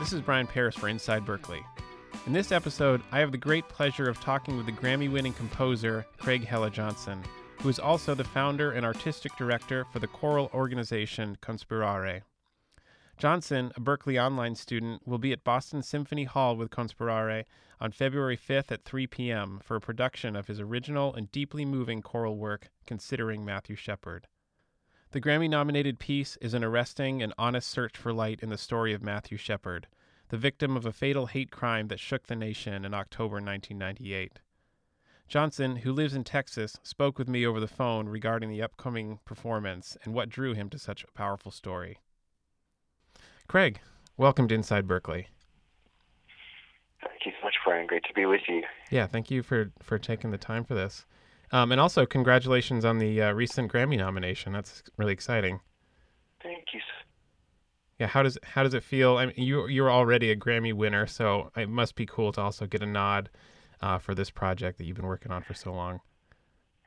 This is Brian Paris for Inside Berklee. In this episode, I have the great pleasure of talking with the Grammy winning composer Craig Hella Johnson, who is also the founder and artistic director for the choral organization Conspirare. Johnson, a Berklee Online student, will be at Boston Symphony Hall with Conspirare on February 5th at 3 p.m. for a production of his original and deeply moving choral work, Considering Matthew Shepard. The Grammy nominated piece is an arresting and honest search for light in the story of Matthew Shepard, the victim of a fatal hate crime that shook the nation in October 1998. Johnson, who lives in Texas, spoke with me over the phone regarding the upcoming performance and what drew him to such a powerful story. Craig, welcome to Inside Berklee. Thank you so much, Brian. Great to be with you. Yeah, thank you for for taking the time for this. Um, and also, congratulations on the uh, recent Grammy nomination. That's really exciting. Thank you. Yeah, how does how does it feel? I mean, you you're already a Grammy winner, so it must be cool to also get a nod uh, for this project that you've been working on for so long.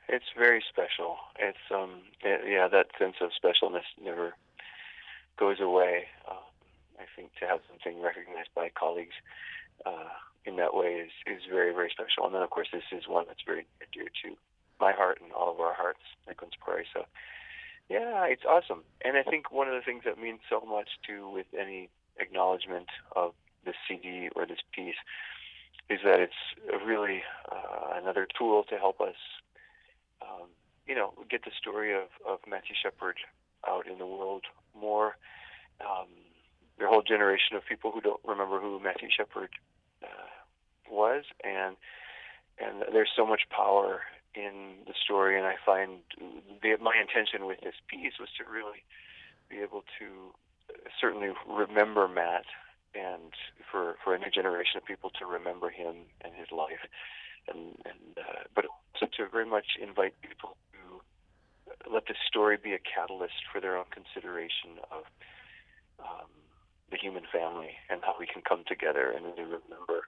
It's very special. It's um yeah, that sense of specialness never goes away. Uh, I think to have something recognized by colleagues uh, in that way is is very very special. And then of course this is one that's very dear to my heart and all of our hearts at Conspirare. So, yeah, it's awesome. And I think one of the things that means so much too with any acknowledgement of this CD or this piece is that it's really uh, another tool to help us, um, you know, get the story of, of Matthew Shepard out in the world more. Um, a whole generation of people who don't remember who Matthew Shepard uh, was, and and there's so much power in the story, and I find the, my intention with this piece was to really be able to certainly remember Matt, and for for a new generation of people to remember him and his life, and and uh, but also to very much invite people to let this story be a catalyst for their own consideration of um, the human family and how we can come together and really remember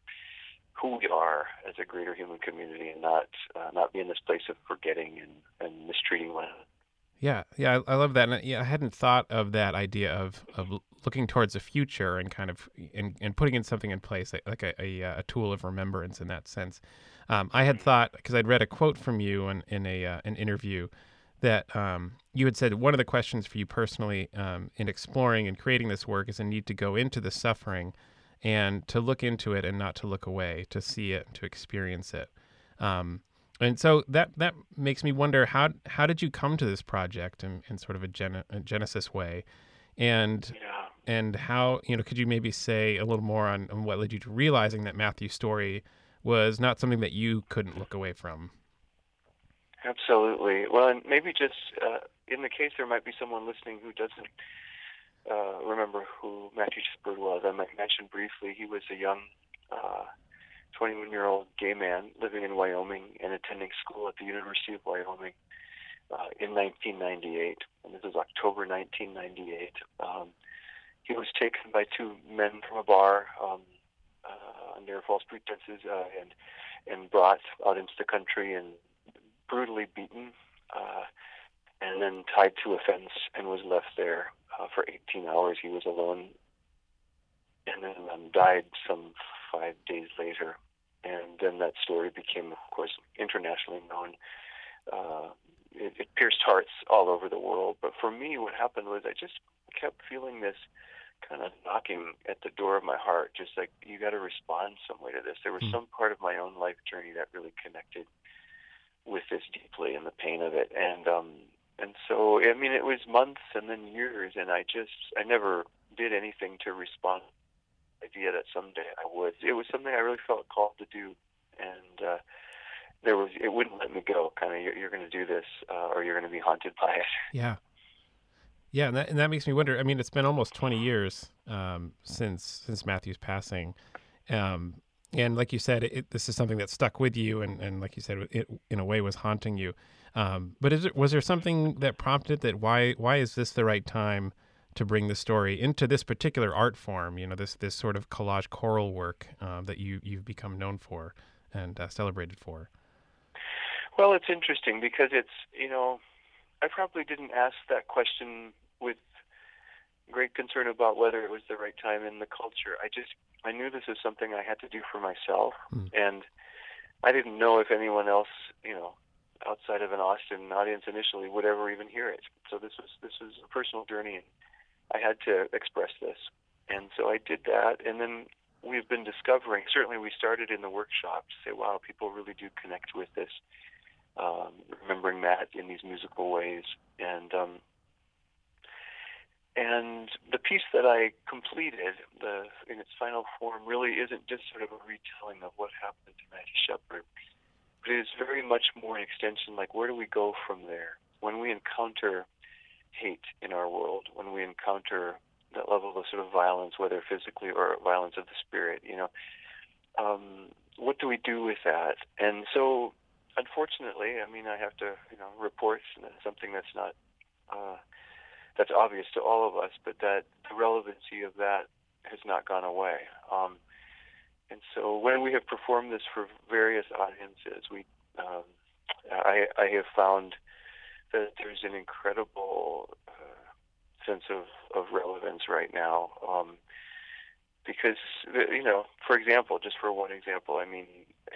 who we are as a greater human community and not uh, not be in this place of forgetting and, and mistreating one another. Yeah, yeah, I, I love that. And yeah, I hadn't thought of that idea of, of looking towards the future and kind of and, and putting in something in place like a, a, a tool of remembrance in that sense. Um, I had thought because I'd read a quote from you in, in a uh, an interview that um, you had said one of the questions for you personally um, in exploring and creating this work is a need to go into the suffering and to look into it and not to look away, to see it, to experience it. Um, and so that that makes me wonder how how did you come to this project in, in sort of a, gen, a genesis way, and yeah. and how you know could you maybe say a little more on, on what led you to realizing that Matthew's story was not something that you couldn't look away from? Absolutely. Well, and maybe just uh, in the case there might be someone listening who doesn't uh, remember who Matthew Shepard was. I might mention briefly he was a young 21 uh, gay man living in Wyoming and attending school at the University of Wyoming uh, in 1998. And this is October 1998. Um, he was taken by two men from a bar um, uh, under false pretenses uh, and and brought out into the country and brutally beaten uh, and then tied to a fence and was left there uh, for 18 hours. He was alone, and then um, died some five days later. And then that story became, of course, internationally known. Uh, it, it pierced hearts all over the world. But for me, what happened was I just kept feeling this kind of knocking at the door of my heart, just like you got to respond some way to this. There was mm. some part of my own life journey that really connected with this deeply and the pain of it. And um, and so I mean it was months and then years, and I just I never did anything to respond. To idea that someday I would. It was something I really felt called to do, and uh, there was it wouldn't let me go. Kind of you're, you're going to do this, uh, or you're going to be haunted by it. Yeah. Yeah, and that, and that makes me wonder. I mean, it's been almost 20 years um, since since Matthew's passing, um, and like you said, it, this is something that stuck with you, and, and like you said, it in a way was haunting you. Um, but is it, was there something that prompted that? Why why is this the right time to bring the story into this particular art form? You know, this this sort of collage choral work uh, that you you've become known for and uh, celebrated for. Well, it's interesting because it's you know, I probably didn't ask that question with great concern about whether it was the right time in the culture. I just I knew this was something I had to do for myself, mm. and I didn't know if anyone else, you know, outside of an Austin audience initially would ever even hear it. So this was this was a personal journey, and I had to express this, and so I did that, and then we've been discovering. Certainly, we started in the workshop to say, "Wow, people really do connect with this." Um, remembering that in these musical ways, and um, and the piece that I completed, the in its final form, really isn't just sort of a retelling of what happened to Matthew Shepard, but it is very much more an extension. Like, where do we go from there when we encounter hate in our world? When we encounter that level of sort of violence, whether physically or violence of the spirit, you know, um, what do we do with that? And so, unfortunately, I mean, I have to, you know, report something that's not uh, that's obvious to all of us, but that the relevancy of that has not gone away. Um, and so, when we have performed this for various audiences, we um, I, I have found that there's an incredible uh, sense of, of relevance right now. Um, because, you know, for example, just for one example, I mean,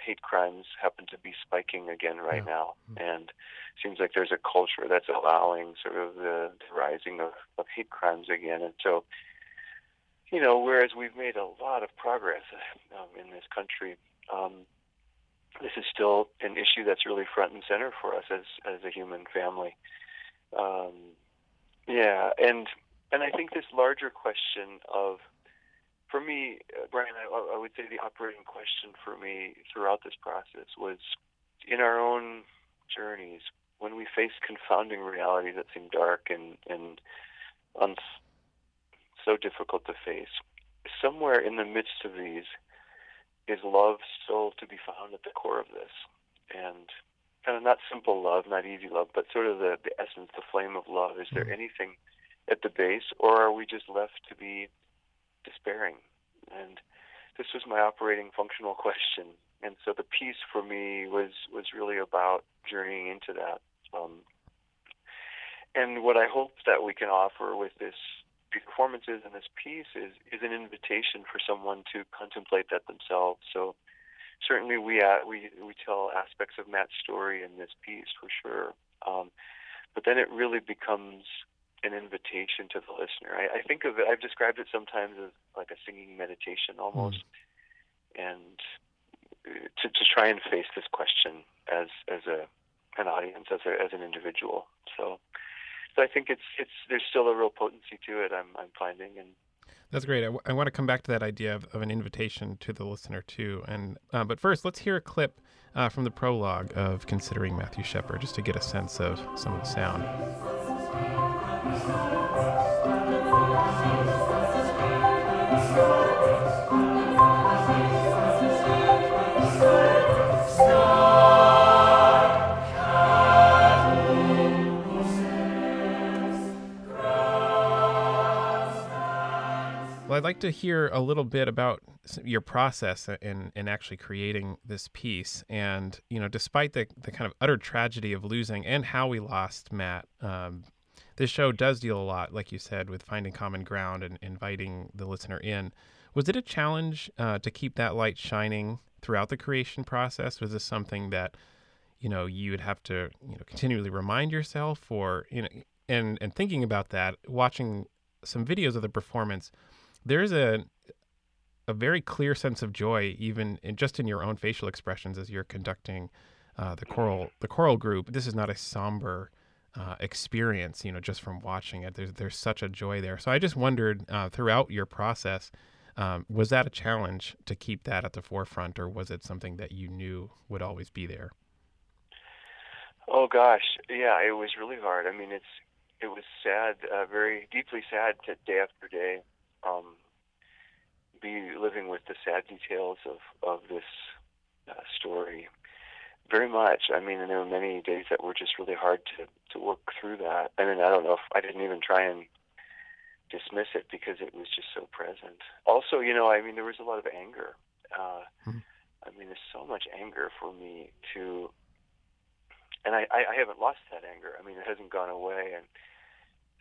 hate crimes happen to be spiking again right yeah. now. Mm-hmm. And it seems like there's a culture that's allowing sort of the, the rising of, of hate crimes again. And so, you know, whereas we've made a lot of progress um, in this country, um, this is still an issue that's really front and center for us as as a human family. Um, yeah, and and I think this larger question of, for me, uh, Brian, I, I would say the operating question for me throughout this process was, in our own journeys, when we face confounding realities that seem dark and and un- so difficult to face, somewhere in the midst of these is love still to be found at the core of this, and kind of not simple love, not easy love, but sort of the, the essence, the flame of love. Is there mm-hmm. anything at the base, or are we just left to be despairing? And this was my operating functional question. And so the piece for me was was really about journeying into that. Um, and what I hope that we can offer with this performances and this piece is is an invitation for someone to contemplate that themselves. So certainly we uh, we we tell aspects of Matt's story in this piece for sure. Um, but then it really becomes an invitation to the listener. I, I, think of it. I've described it sometimes as like a singing meditation almost, mm. and uh, to to try and face this question as as a an audience as a as an individual. So, so I think it's it's there's still a real potency to it. I'm I'm finding and that's great. I, w- I want to come back to that idea of, of an invitation to the listener too. And uh, but first, let's hear a clip uh, from the prologue of considering Matthew Shepard, just to get a sense of some of the sound. Well, I'd like to hear a little bit about your process in, in actually creating this piece. And, you know, despite the, the kind of utter tragedy of losing and how we lost Matt, um, this show does deal a lot, like you said, with finding common ground and inviting the listener in. Was it a challenge uh, to keep that light shining throughout the creation process? Was this something that, you know, you would have to, you know, continually remind yourself or, you know, and, and thinking about that, watching some videos of the performance – there's a a very clear sense of joy, even in, just in your own facial expressions as you're conducting uh, the choral the choral group. This is not a somber uh, experience, you know, just from watching it. There's there's such a joy there. So I just wondered uh, throughout your process, um, was that a challenge to keep that at the forefront, or was it something that you knew would always be there? Oh gosh, yeah, it was really hard. I mean, it's it was sad, uh, very deeply sad to day after day um, be living with the sad details of of this uh, story very much. I mean, and there were many days that were just really hard to to work through that. I mean, I don't know if I didn't even try and dismiss it because it was just so present. Also, you know, I mean, there was a lot of anger. Uh, mm-hmm. I mean, there's so much anger for me to, and I, I, I haven't lost that anger. I mean, it hasn't gone away, and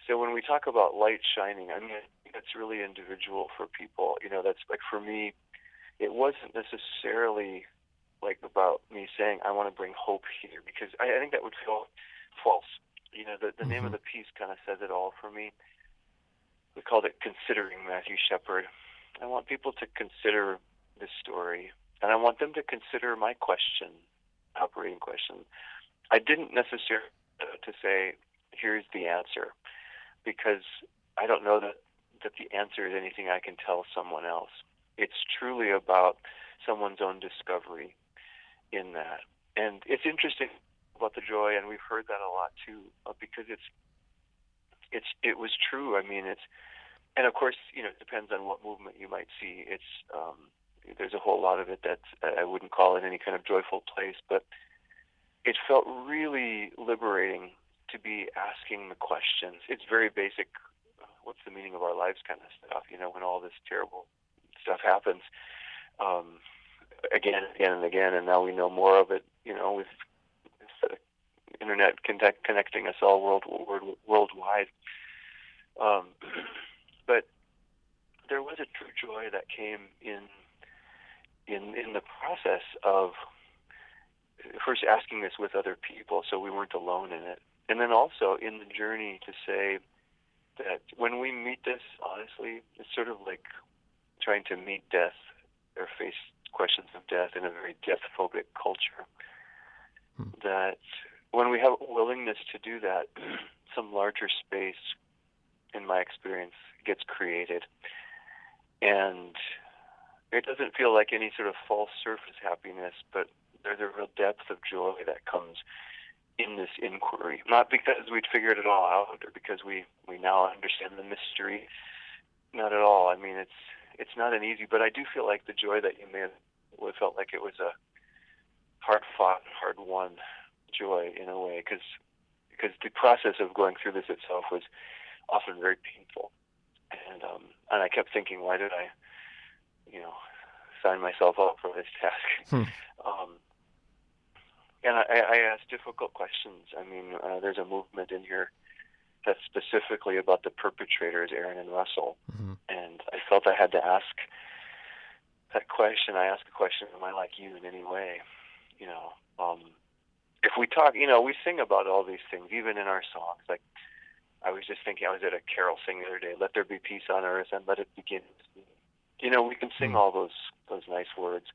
so when we talk about light shining, I mean, that's really individual for people. You know, that's like for me, it wasn't necessarily like about me saying I want to bring hope here because I, I think that would feel false. You know, the, the mm-hmm. name of mm-hmm. the piece kind of says it all for me. We called it Considering Matthew Shepard. I want people to consider this story, and I want them to consider my question, operating question. I didn't necessarily to say, here's the answer because I don't know that that the answer is anything I can tell someone else. It's truly about someone's own discovery in that. And it's interesting about the joy, and we've heard that a lot too, uh, because it's it's it was true. I mean, it's and of course, you know, it depends on what movement you might see. It's um, there's a whole lot of it that I wouldn't call it any kind of joyful place, but it felt really liberating to be asking the questions. It's very basic. What's the meaning of our lives, kind of stuff. You know, when all this terrible stuff happens, um, again and again and again, and now we know more of it. You know, with, with internet connect, connecting us all world, world worldwide. Um, but there was a true joy that came in in in the process of first asking this with other people, so we weren't alone in it, and then also in the journey to say that when we meet this, honestly, it's sort of like trying to meet death or face questions of death in a very death phobic culture. Hmm. That when we have a willingness to do that, some larger space, in my experience, gets created. And it doesn't feel like any sort of false surface happiness, but there's a real depth of joy that comes in this inquiry, not because we'd figured it all out or because we we now understand the mystery. Not at all. I mean, it's it's not an easy, but I do feel like the joy that you may have felt like it was a hard fought, hard won joy in a way, because because the process of going through this itself was often very painful, and um, and I kept thinking, why did I, you know, sign myself up for this task? Hmm. Um, and I, I asked difficult questions. I mean, uh, there's a movement in here that's specifically about the perpetrators, Aaron and Russell. Mm-hmm. And I felt I had to ask that question. I asked the question, Am I like you in any way? You know, um, if we talk, you know, we sing about all these things, even in our songs. Like, I was just thinking, I was at a carol singing the other day, Let there be peace on earth and let it begin. You know, we can sing mm-hmm. all those those nice words,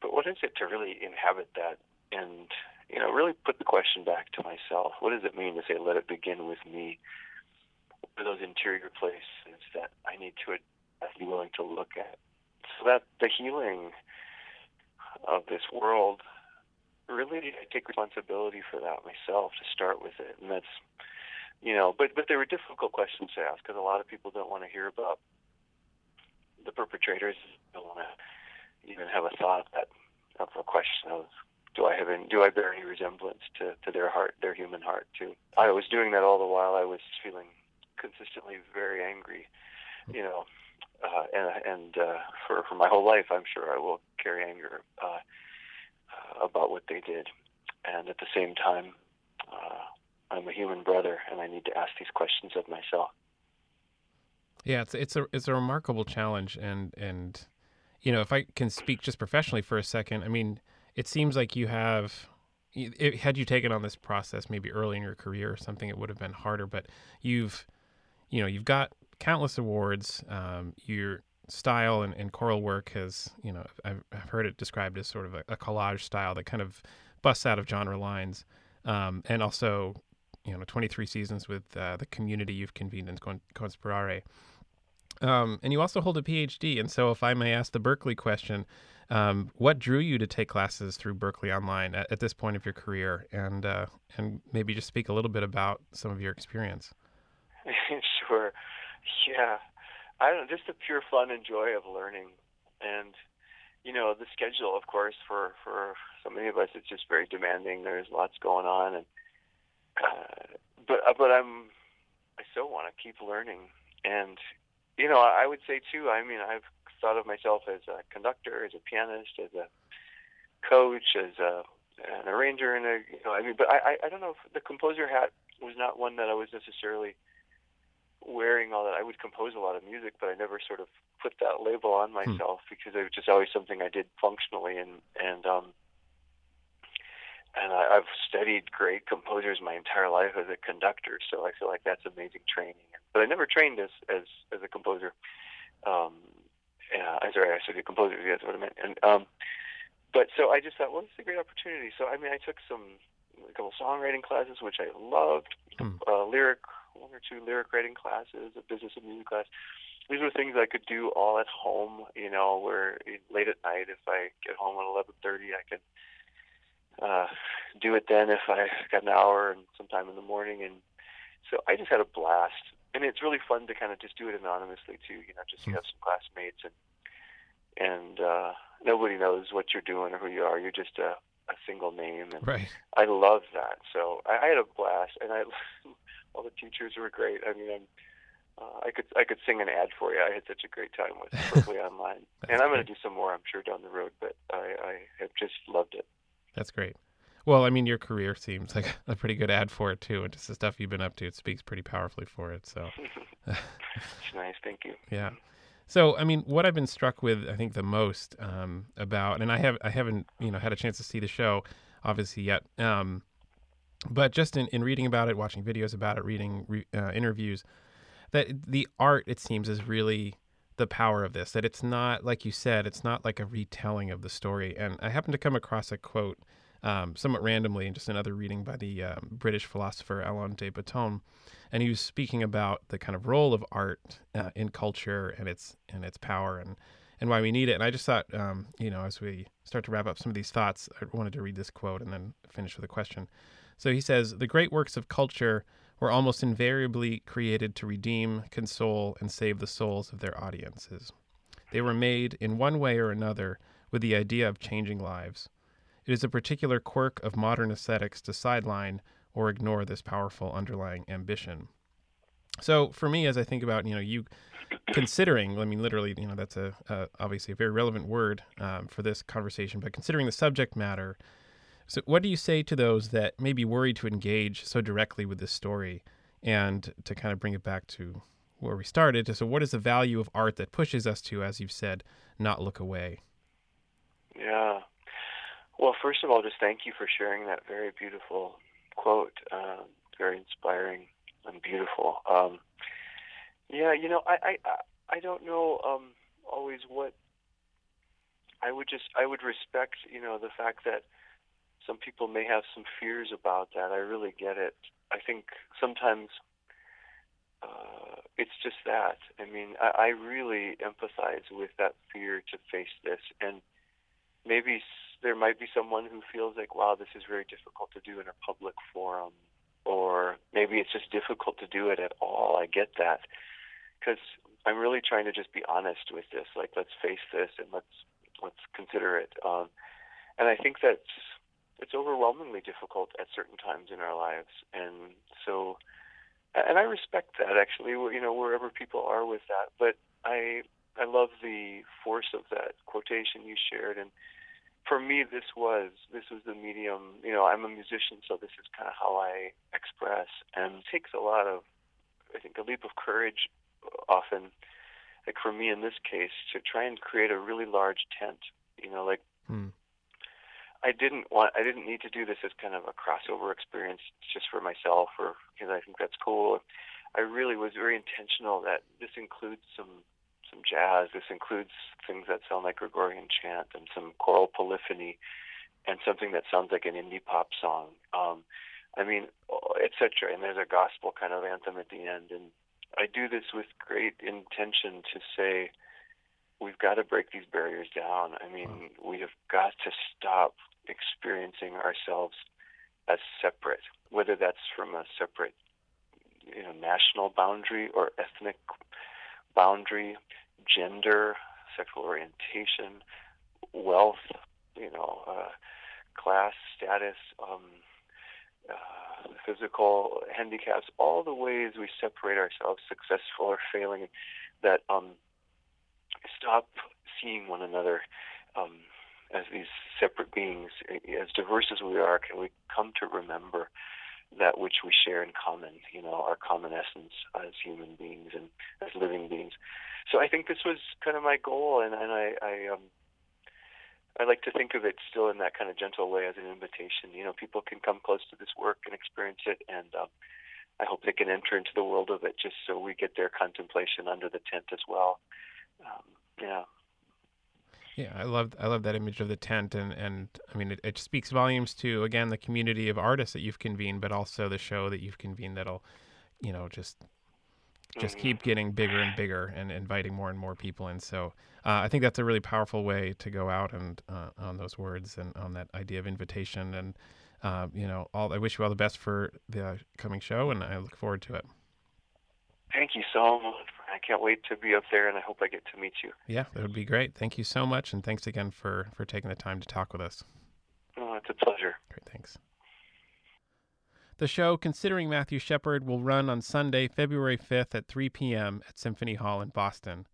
but what is it to really inhabit that and you know really put the question back to myself. What does it mean to say let it begin with me what are those interior places that i need to be willing to look at? So that the healing of this world really i take responsibility for that myself to start with it. And that's you know but but there were difficult questions to ask because a lot of people don't want to hear about the perpetrators don't want to even have a thought that of a question of do I have any, do I bear any resemblance to, to their heart, their human heart too? I was doing that all the while I was feeling consistently very angry, you know, uh, and and uh, for for my whole life, I'm sure I will carry anger uh, uh, about what they did, and at the same time, uh, I'm a human brother, and I need to ask these questions of myself. Yeah, it's it's a it's a remarkable challenge, and and you know, if I can speak just professionally for a second, I mean it seems like you have it, had you taken on this process maybe early in your career or something it would have been harder but you've you know you've got countless awards um, your style and, and, choral work has you know I've, I've, heard it described as sort of a, a, collage style that kind of busts out of genre lines. Um, and also you know 23 seasons with uh, the community you've convened in Conspirare. Um, and you also hold a phd and so if i may ask the Berklee question um, what drew you to take classes through Berklee Online at, at this point of your career, and uh, and maybe just speak a little bit about some of your experience? sure. Yeah, I don't know, just the pure fun and joy of learning, and you know the schedule, of course, for for so many of us, it's just very demanding. There's lots going on, and uh, but uh, but I'm I still want to keep learning, and you know I would say too. I mean I've thought of myself as a conductor, as a pianist, as a coach, as a an arranger, and a you know, I mean, but I I don't know if the composer hat was not one that I was necessarily wearing all that. I would compose a lot of music, but I never sort of put that label on Hmm. myself because it was just always something I did functionally, and and um, and I, I've studied great composers my entire life as a conductor, so I feel like that's amazing training. But I never trained as as as a composer. Um, yeah, I'm sorry, I said a composer. That's what I meant. And um, but so I just thought, well, this is a great opportunity. So I mean, I took some a couple songwriting classes, which I loved. Hmm. Uh, lyric, one or two lyric writing classes, a business of music class. These were things I could do all at home. You know, where late at night, if I get home at 11:30, I could uh, do it then if I got an hour and sometime in the morning. And so I just had a blast. And it's really fun to kind of just do it anonymously too. You know, just you Hmm. have some classmates and and uh, nobody knows what you're doing or who you are. You're just a, a single name, and Right. I love that. So I, I had a blast, and I all the teachers were great. I mean, I'm, uh, I could I could sing an ad for you. I had such a great time with Berklee Online, and I'm going to do some more. I'm sure down the road, but I, I have just loved it. That's great. Well, I mean, your career seems like a pretty good ad for it too, and just the stuff you've been up to. It speaks pretty powerfully for it. So, It's nice. Thank you. yeah. So, I mean, what I've been struck with, I think, the most um, about, and I have, I haven't, you know, had a chance to see the show, obviously yet, um, but just in, in reading about it, watching videos about it, reading re, uh, interviews, that the art, it seems, is really the power of this. That it's not, like you said, it's not like a retelling of the story. And I happened to come across a quote um, somewhat randomly in just another reading by the um, British philosopher Alain de Botton, and he was speaking about the kind of role of art uh, in culture and its and its power and and why we need it. And I just thought, um, you know, as we start to wrap up some of these thoughts, I wanted to read this quote and then finish with a question. So he says, "The great works of culture were almost invariably created to redeem, console, and save the souls of their audiences. They were made in one way or another with the idea of changing lives." It is a particular quirk of modern aesthetics to sideline or ignore this powerful underlying ambition. So for me, as I think about you know you considering, I mean literally, you know that's a, a obviously a very relevant word um, for this conversation, but considering the subject matter, so what do you say to those that may be worried to engage so directly with this story, and to kind of bring it back to where we started? So what is the value of art that pushes us to, as you've said, not look away? Yeah. Well, first of all, just thank you for sharing that very beautiful quote. Uh, very inspiring and beautiful. Um, yeah, you know, I, I, I- don't know um, always what I would just I would respect, you know, the fact that some people may have some fears about that. I really get it. I think sometimes uh, it's just that. I mean, I, I really empathize with that fear to face this, and maybe there might be someone who feels like, wow, this is very difficult to do in a public forum, or maybe it's just difficult to do it at all. I get that because I'm really trying to just be honest with this. Like, let's face this and let's let's consider it. Um, and I think that it's overwhelmingly difficult at certain times in our lives, and so and I respect that actually. You know, wherever people are with that, but I I love the force of that quotation you shared, and for me, this was this was the medium. You know, I'm a musician, so this is kind of how I express, and it takes a lot of, I think, a leap of courage. Often, like for me in this case, to try and create a really large tent. You know, like Hmm. I didn't want I didn't need to do this as kind of a crossover experience just for myself or because I think that's cool. I really was very intentional that this includes some some jazz. This includes things that sound like Gregorian chant and some choral polyphony and something that sounds like an indie pop song. Um, I mean, etc. And there's a gospel kind of anthem at the end. And I do this with great intention to say we've got to break these barriers down. I mean, we have got to stop experiencing ourselves as separate, whether that's from a separate, you know, national boundary or ethnic boundary, gender, sexual orientation, wealth, you know, uh, class, status, um, uh, physical handicaps, all the ways we separate ourselves, successful or failing, that um, stop seeing one another um, as these separate beings, as diverse as we are. Can we come to remember that which we share in common, you know, our common essence as human beings and as living beings. So I think this was kind of my goal, and, and I, I, um, I like to think of it still in that kind of gentle way as an invitation. You know, people can come close to this work and experience it, and um, I hope they can enter into the world of it just so we get their contemplation under the tent as well. Um, yeah. Yeah, I love I love that image of the tent, and and I mean it, it speaks volumes to again the community of artists that you've convened, but also the show that you've convened that'll, you know, just just Mm-hmm. keep getting bigger and bigger and inviting more and more people And So uh, I think that's a really powerful way to go out and uh, on those words and on that idea of invitation. And uh, you know, all I wish you all the best for the coming show, and I look forward to it. Thank you so much. I can't wait to be up there, and I hope I get to meet you. Yeah, that would be great. Thank you so much, and thanks again for for taking the time to talk with us. Oh, it's a pleasure. Great, thanks. The show, Considering Matthew Shepard, will run on Sunday, February 5th at 3 p.m. at Symphony Hall in Boston.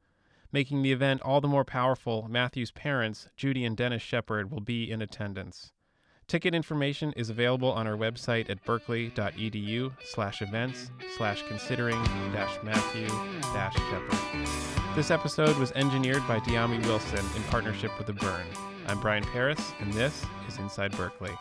Making the event all the more powerful, Matthew's parents, Judy and Dennis Shepard, will be in attendance. Ticket information is available on our website at berklee.edu slash events slash considering dash Matthew dash Shepard. This episode was engineered by Diami Wilson in partnership with The BIRN. I'm Brian Paris, and this is Inside Berklee.